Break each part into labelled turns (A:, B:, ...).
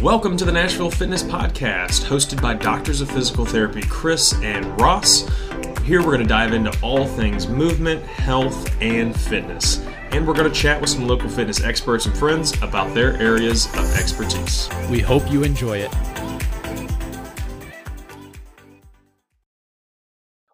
A: Welcome to the Nashville Fitness Podcast, hosted by Doctors of Physical Therapy Chris and Ross. Here we're going to dive into all things movement, health, and fitness. And we're going to chat with some local fitness experts and friends about their areas of expertise.
B: We hope you enjoy it.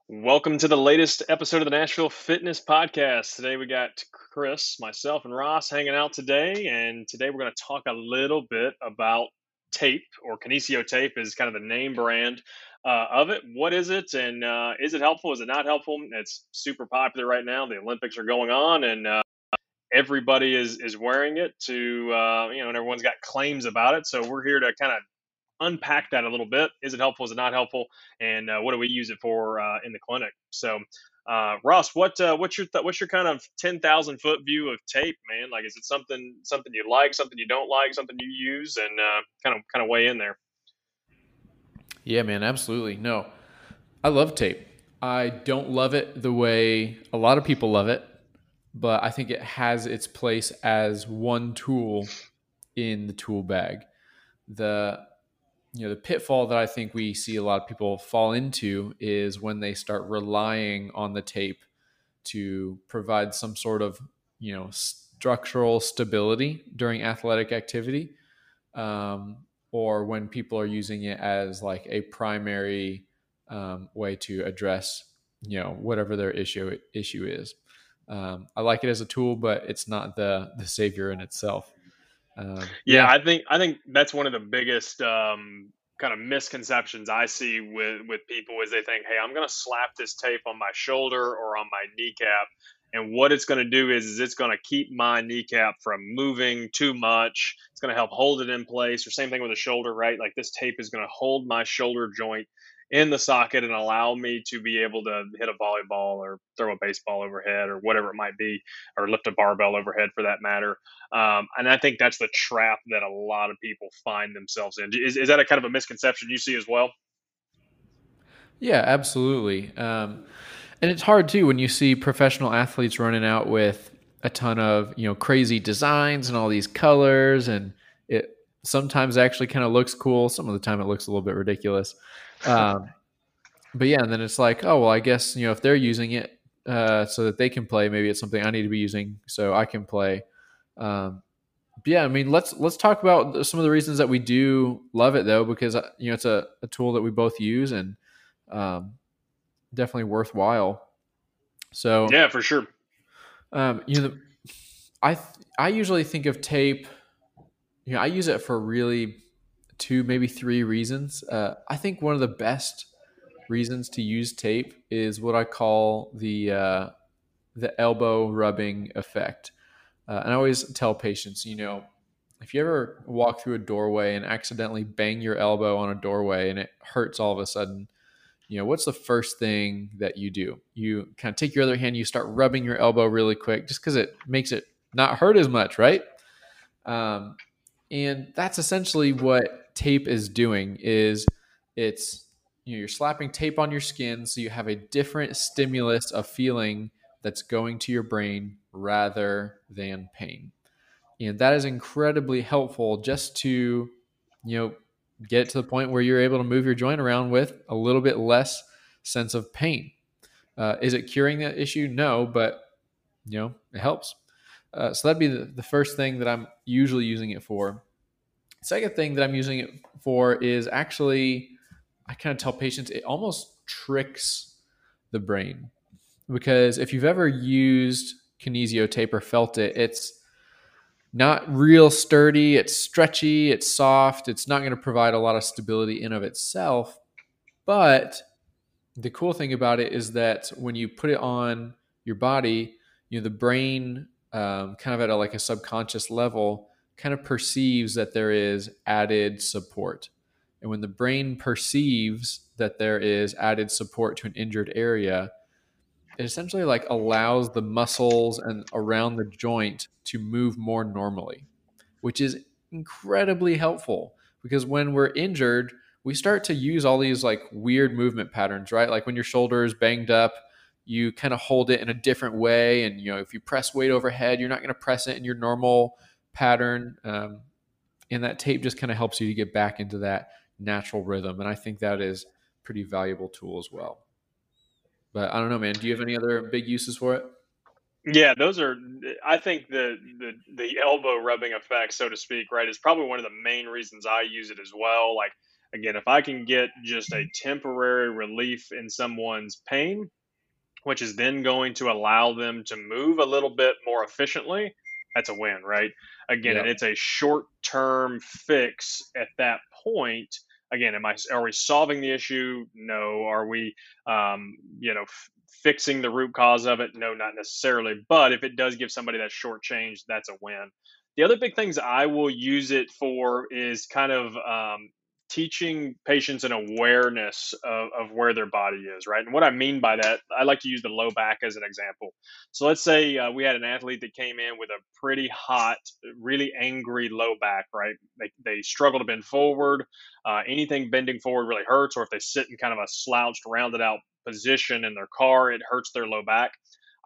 A: Welcome to the latest episode of the Nashville Fitness Podcast. Today we got Chris, myself, and Ross hanging out today. And today we're going to talk a little bit about tape or Kinesio tape is kind of the name brand uh, of it. What is it, and uh, is it helpful? Is it not helpful? It's super popular right now. The Olympics are going on, and uh, everybody is is wearing it. To uh, you know, and everyone's got claims about it. So we're here to kind of unpack that a little bit. Is it helpful? Is it not helpful? And uh, what do we use it for uh, in the clinic? So uh, Ross, what uh, what's your th- what's your kind of ten thousand foot view of tape, man? Like, is it something something you like, something you don't like, something you use, and uh, kind of kind of weigh in there?
B: Yeah, man, absolutely. No, I love tape. I don't love it the way a lot of people love it, but I think it has its place as one tool in the tool bag. The you know the pitfall that I think we see a lot of people fall into is when they start relying on the tape to provide some sort of you know structural stability during athletic activity, um, or when people are using it as like a primary um, way to address you know whatever their issue issue is. Um, I like it as a tool, but it's not the the savior in itself.
A: Um, yeah, yeah, I think I think that's one of the biggest um, kind of misconceptions I see with with people is they think, hey, I'm going to slap this tape on my shoulder or on my kneecap, and what it's going to do is, is it's going to keep my kneecap from moving too much. It's going to help hold it in place. Or same thing with the shoulder, right? Like this tape is going to hold my shoulder joint in the socket and allow me to be able to hit a volleyball or throw a baseball overhead or whatever it might be, or lift a barbell overhead for that matter. Um, and I think that's the trap that a lot of people find themselves in. Is, is that a kind of a misconception you see as well?
B: Yeah, absolutely. Um, and it's hard too when you see professional athletes running out with a ton of you know crazy designs and all these colors, and it sometimes actually kind of looks cool. Some of the time it looks a little bit ridiculous. Um, but yeah, and then it's like, oh well, I guess you know if they're using it uh, so that they can play, maybe it's something I need to be using so I can play. Um, yeah, I mean, let's let's talk about some of the reasons that we do love it though, because uh, you know it's a, a tool that we both use and um, definitely worthwhile. So
A: yeah, for sure.
B: Um, you know, I I usually think of tape. You know, I use it for really two, maybe three reasons. Uh, I think one of the best reasons to use tape is what I call the uh, the elbow rubbing effect. Uh, and I always tell patients, you know, if you ever walk through a doorway and accidentally bang your elbow on a doorway and it hurts all of a sudden, you know, what's the first thing that you do? You kind of take your other hand, you start rubbing your elbow really quick just because it makes it not hurt as much, right? Um, and that's essentially what tape is doing is it's you know you're slapping tape on your skin so you have a different stimulus of feeling that's going to your brain rather than pain. And that is incredibly helpful just to you know get to the point where you're able to move your joint around with a little bit less sense of pain. Uh, is it curing that issue? No but you know it helps. Uh, so that'd be the, the first thing that i'm usually using it for Second thing that I'm using it for is actually, I kind of tell patients it almost tricks the brain. Because if you've ever used kinesio tape or felt it, it's not real sturdy, it's stretchy, it's soft, it's not going to provide a lot of stability in of itself. But the cool thing about it is that when you put it on your body, you know, the brain um, kind of at a, like a subconscious level kind of perceives that there is added support. And when the brain perceives that there is added support to an injured area, it essentially like allows the muscles and around the joint to move more normally, which is incredibly helpful because when we're injured, we start to use all these like weird movement patterns, right? Like when your shoulder is banged up, you kind of hold it in a different way and you know, if you press weight overhead, you're not going to press it in your normal pattern. Um, and that tape just kind of helps you to get back into that natural rhythm. And I think that is pretty valuable tool as well. But I don't know, man. Do you have any other big uses for it?
A: Yeah, those are. I think the the the elbow rubbing effect, so to speak, right, is probably one of the main reasons I use it as well. Like again, if I can get just a temporary relief in someone's pain, which is then going to allow them to move a little bit more efficiently, that's a win, right? Again, yep. it's a short term fix at that point. Again, am I are we solving the issue? No. Are we, um, you know, f- fixing the root cause of it? No, not necessarily. But if it does give somebody that short change, that's a win. The other big things I will use it for is kind of um, teaching patients an awareness of, of where their body is, right? And what I mean by that, I like to use the low back as an example. So let's say uh, we had an athlete that came in with a pretty hot, really angry low back, right? They, they struggle to bend forward. Uh, anything bending forward really hurts, or if they sit in kind of a slouched, rounded out position in their car, it hurts their low back.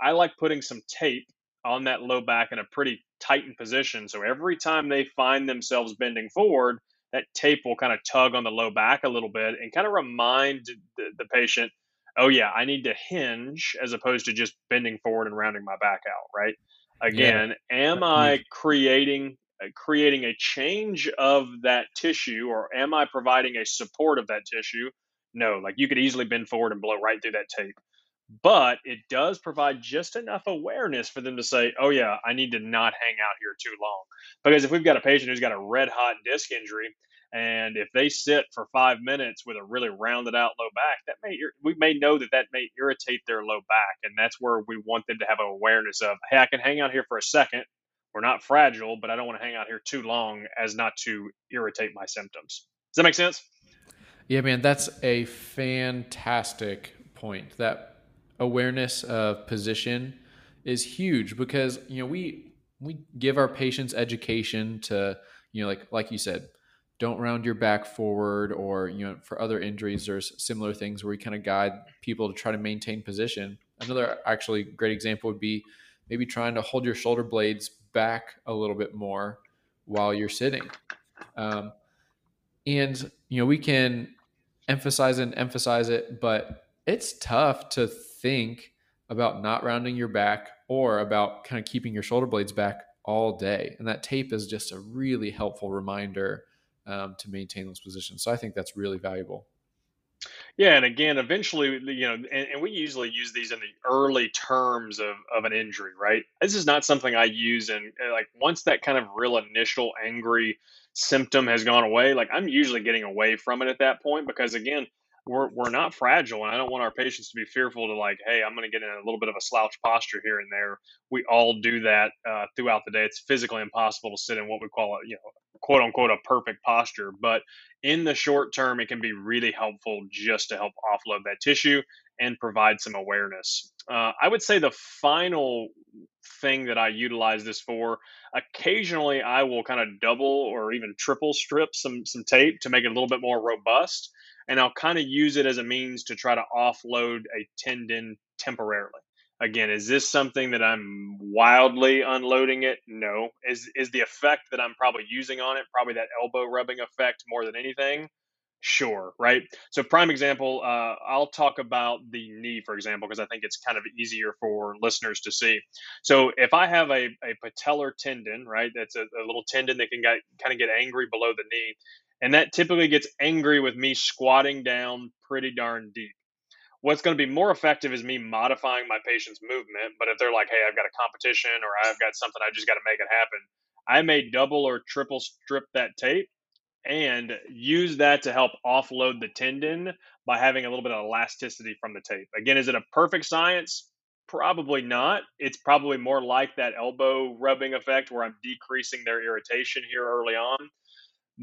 A: I like putting some tape on that low back in a pretty tightened position. So every time they find themselves bending forward, that tape will kind of tug on the low back a little bit and kind of remind the, the patient, oh, yeah, I need to hinge as opposed to just bending forward and rounding my back out, right? Again, yeah. am I creating uh, creating a change of that tissue or am I providing a support of that tissue? No, like you could easily bend forward and blow right through that tape. But it does provide just enough awareness for them to say, oh, yeah, I need to not hang out here too long. Because if we've got a patient who's got a red hot disc injury, and if they sit for five minutes with a really rounded out low back, that may we may know that that may irritate their low back, and that's where we want them to have an awareness of, hey, I can hang out here for a second. We're not fragile, but I don't want to hang out here too long as not to irritate my symptoms. Does that make sense?
B: Yeah, man, that's a fantastic point. That awareness of position is huge because you know we we give our patients education to you know like like you said don't round your back forward or you know for other injuries there's similar things where we kind of guide people to try to maintain position. Another actually great example would be maybe trying to hold your shoulder blades back a little bit more while you're sitting. Um, and you know we can emphasize and emphasize it but it's tough to think about not rounding your back or about kind of keeping your shoulder blades back all day and that tape is just a really helpful reminder um, to maintain those positions. So I think that's really valuable.
A: Yeah, and again, eventually, you know, and, and, we usually use these in the early terms of, of an injury, right? This is not something I use in uh, like once that kind of real initial angry symptom has gone away, like I'm usually getting away from it at that point because again, we're, we're not fragile and i don't want our patients to be fearful to like hey i'm going to get in a little bit of a slouch posture here and there. We all do that uh, throughout the day. It's physically impossible to sit in what we call a you know quote unquote a perfect posture but in the short term it can be really helpful just to help offload that tissue and provide some awareness. Uh, i would say the final thing that i utilize this for occasionally i will kind of double or even triple strip some some tape to make it a little bit more robust and I'll kind of use it as a means to try to offload a tendon temporarily. Again, is this something that I'm wildly unloading it? No. Is is the effect that I'm probably using on it probably that elbow rubbing effect more than anything? Sure, right? So, prime example, uh, I'll talk about the knee, for example, because I think it's kind of easier for listeners to see. So, if I have a, a patellar tendon, right, that's a, a little tendon that can get, kind of get angry below the knee, and that typically gets angry with me squatting down pretty darn deep. What's going to be more effective is me modifying my patient's movement. But if they're like, hey, I've got a competition or I've got something, I just got to make it happen, I may double or triple strip that tape and use that to help offload the tendon by having a little bit of elasticity from the tape. Again, is it a perfect science? Probably not. It's probably more like that elbow rubbing effect where I'm decreasing their irritation here early on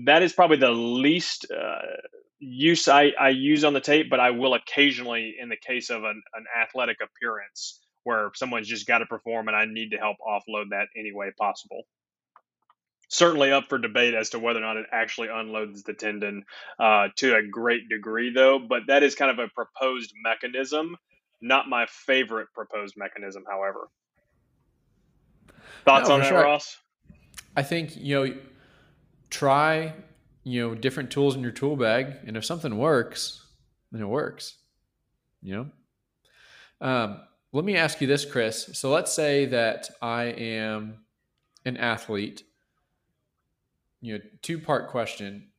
A: that is probably the least uh, use I, I use on the tape, but I will occasionally, in the case of an, an athletic appearance where someone's just got to perform and I need to help offload that any way possible. Certainly up for debate as to whether or not it actually unloads the tendon uh, to a great degree, though. But that is kind of a proposed mechanism, not my favorite proposed mechanism, however. Thoughts no, on that, sure. Ross?
B: I think, you know, try you know different tools in your tool bag and if something works then it works you know? Um, let me ask you this chris. So let's say that i am an athlete. You know two part question.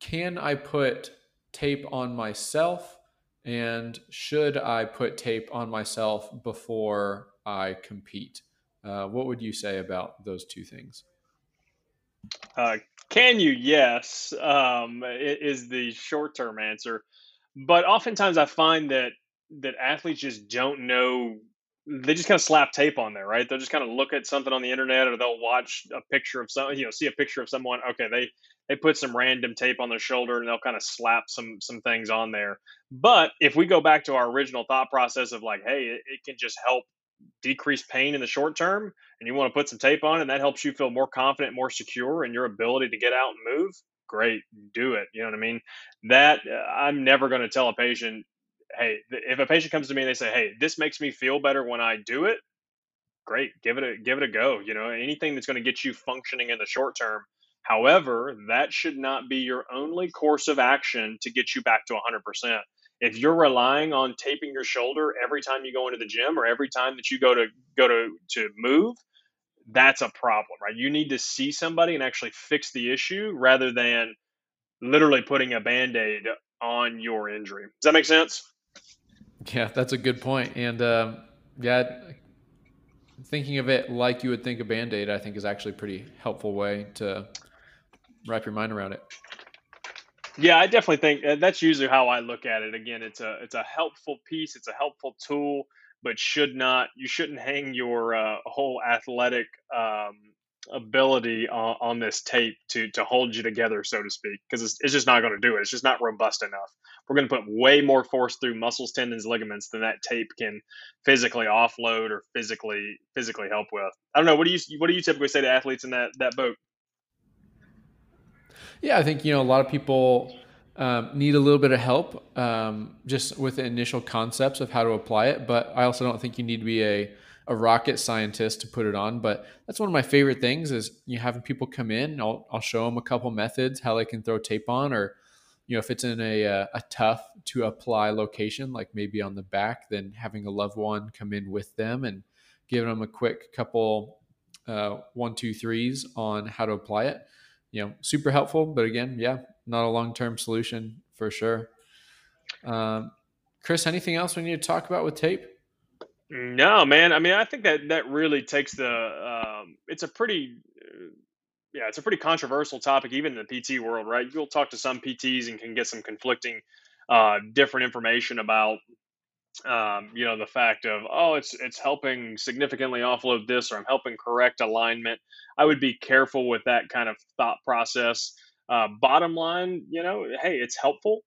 B: Can i put tape on myself and should i put tape on myself before i compete? Uh, what would you say about those two things
A: uh, can you? Yes, um, is the short term answer. But oftentimes I find that that athletes just don't know. They just kind of slap tape on there, right? They'll just kind of look at something on the internet, or they'll watch a picture of some, you know, see a picture of someone. Okay, they they put some random tape on their shoulder, and they'll kind of slap some some things on there. But if we go back to our original thought process of like, hey, it, it can just help decrease pain in the short term and you want to put some tape on and that helps you feel more confident, more secure in your ability to get out and move, great, do it. You know what I mean? That uh, I'm never going to tell a patient, hey, if a patient comes to me and they say, hey, this makes me feel better when I do it, great, give it a give it a go. You know, anything that's going to get you functioning in the short term. However, that should not be your only course of action to get you back to 100% if you're relying on taping your shoulder every time you go into the gym or every time that you go to go to to move that's a problem right? You need to see somebody and actually fix the issue rather than literally putting a band-aid on your injury. Does that make sense?
B: Yeah that's a good point. and um, yeah thinking of it like you would think a band-aid i think is actually a pretty helpful way to wrap your mind around it
A: yeah, I definitely think uh, that's usually how I look at it. Again, it's a it's a helpful piece, it's a helpful tool, but should not you shouldn't hang your uh, whole athletic um, ability on, on, this tape to to hold you together, so to speak, because it's, it's just not going to do it. It's just not robust enough. We're going to put way more force through muscles, tendons, ligaments than that tape can physically offload or physically physically help with. I don't know. What do you what do you typically say to athletes in that that boat?
B: Yeah, I think you know a lot of people um, need a little bit of help um, just with the initial concepts of how to apply it. But I also don't think you need to be a a rocket scientist to put it on. But that's one of my favorite things is you having people come in. I'll I'll show them a couple methods how they can throw tape on, or you know if it's in a uh, a tough to apply location, like maybe on the back, then having a loved one come in with them and giving them a quick couple uh, one two threes on how to apply it you know, super helpful. But again, yeah, not a long term solution for sure. Um, Chris, anything else we need to talk about with tape?
A: No, man. I mean, I think that that really takes the. Um, it's a pretty, uh, yeah, it's a pretty controversial topic, even in the PT world, right? You'll talk to some PTs and can get some conflicting, uh, different information about um, you know the fact of oh it's it's helping significantly offload this or i'm helping correct alignment i would be careful with that kind of thought process. Uh, bottom line you know hey it's helpful.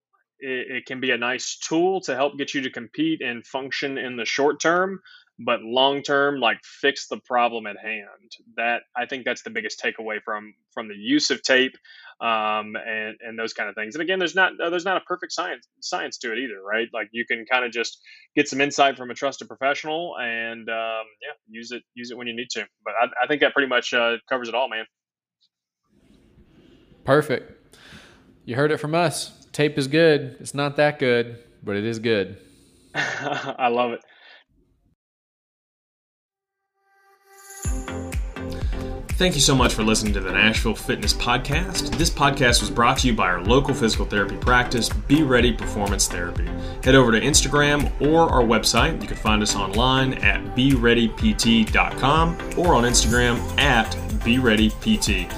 A: It, it, can be a nice tool to help get you to compete and function in the short term but long term like fix the problem at hand. That i think that's the biggest takeaway from from the use of tape um, and and those kind of things. And again there's not uh, there's not a perfect science science to it either right? Like you can kind of just get some insight from a trusted professional and um, yeah use it use it when you need to. But i, I think that pretty much uh, covers it all man.
B: Perfect. You heard it from us. Tape is good. It's not that good but it is good.
A: I love it Thank you so much for listening to the Nashville Fitness Podcast. This podcast was brought to you by our local physical therapy practice, Be Ready Performance Therapy. Head over to Instagram or our website. You can find us online at BeReadyPT.com or on Instagram at BeReadyPT.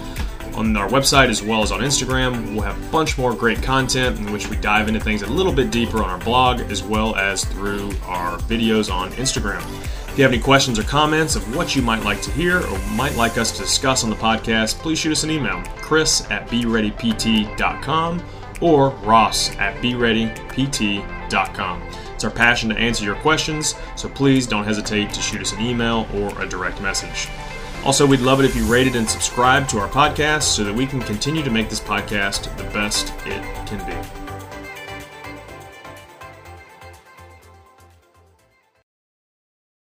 A: On our website as well as on Instagram, we'll have a bunch more great content in which we dive into things a little bit deeper on our blog as well as through our videos on Instagram. If you have any questions or comments of what you might like to hear or might like us to discuss on the podcast, please shoot us an email, chris at bereadypt.com or ross at bereadypt.com. It's our passion to answer your questions, so please don't hesitate to shoot us an email or a direct message. Also, we'd love it if you rated and subscribed to our podcast so that we can continue to make this podcast the best it can be.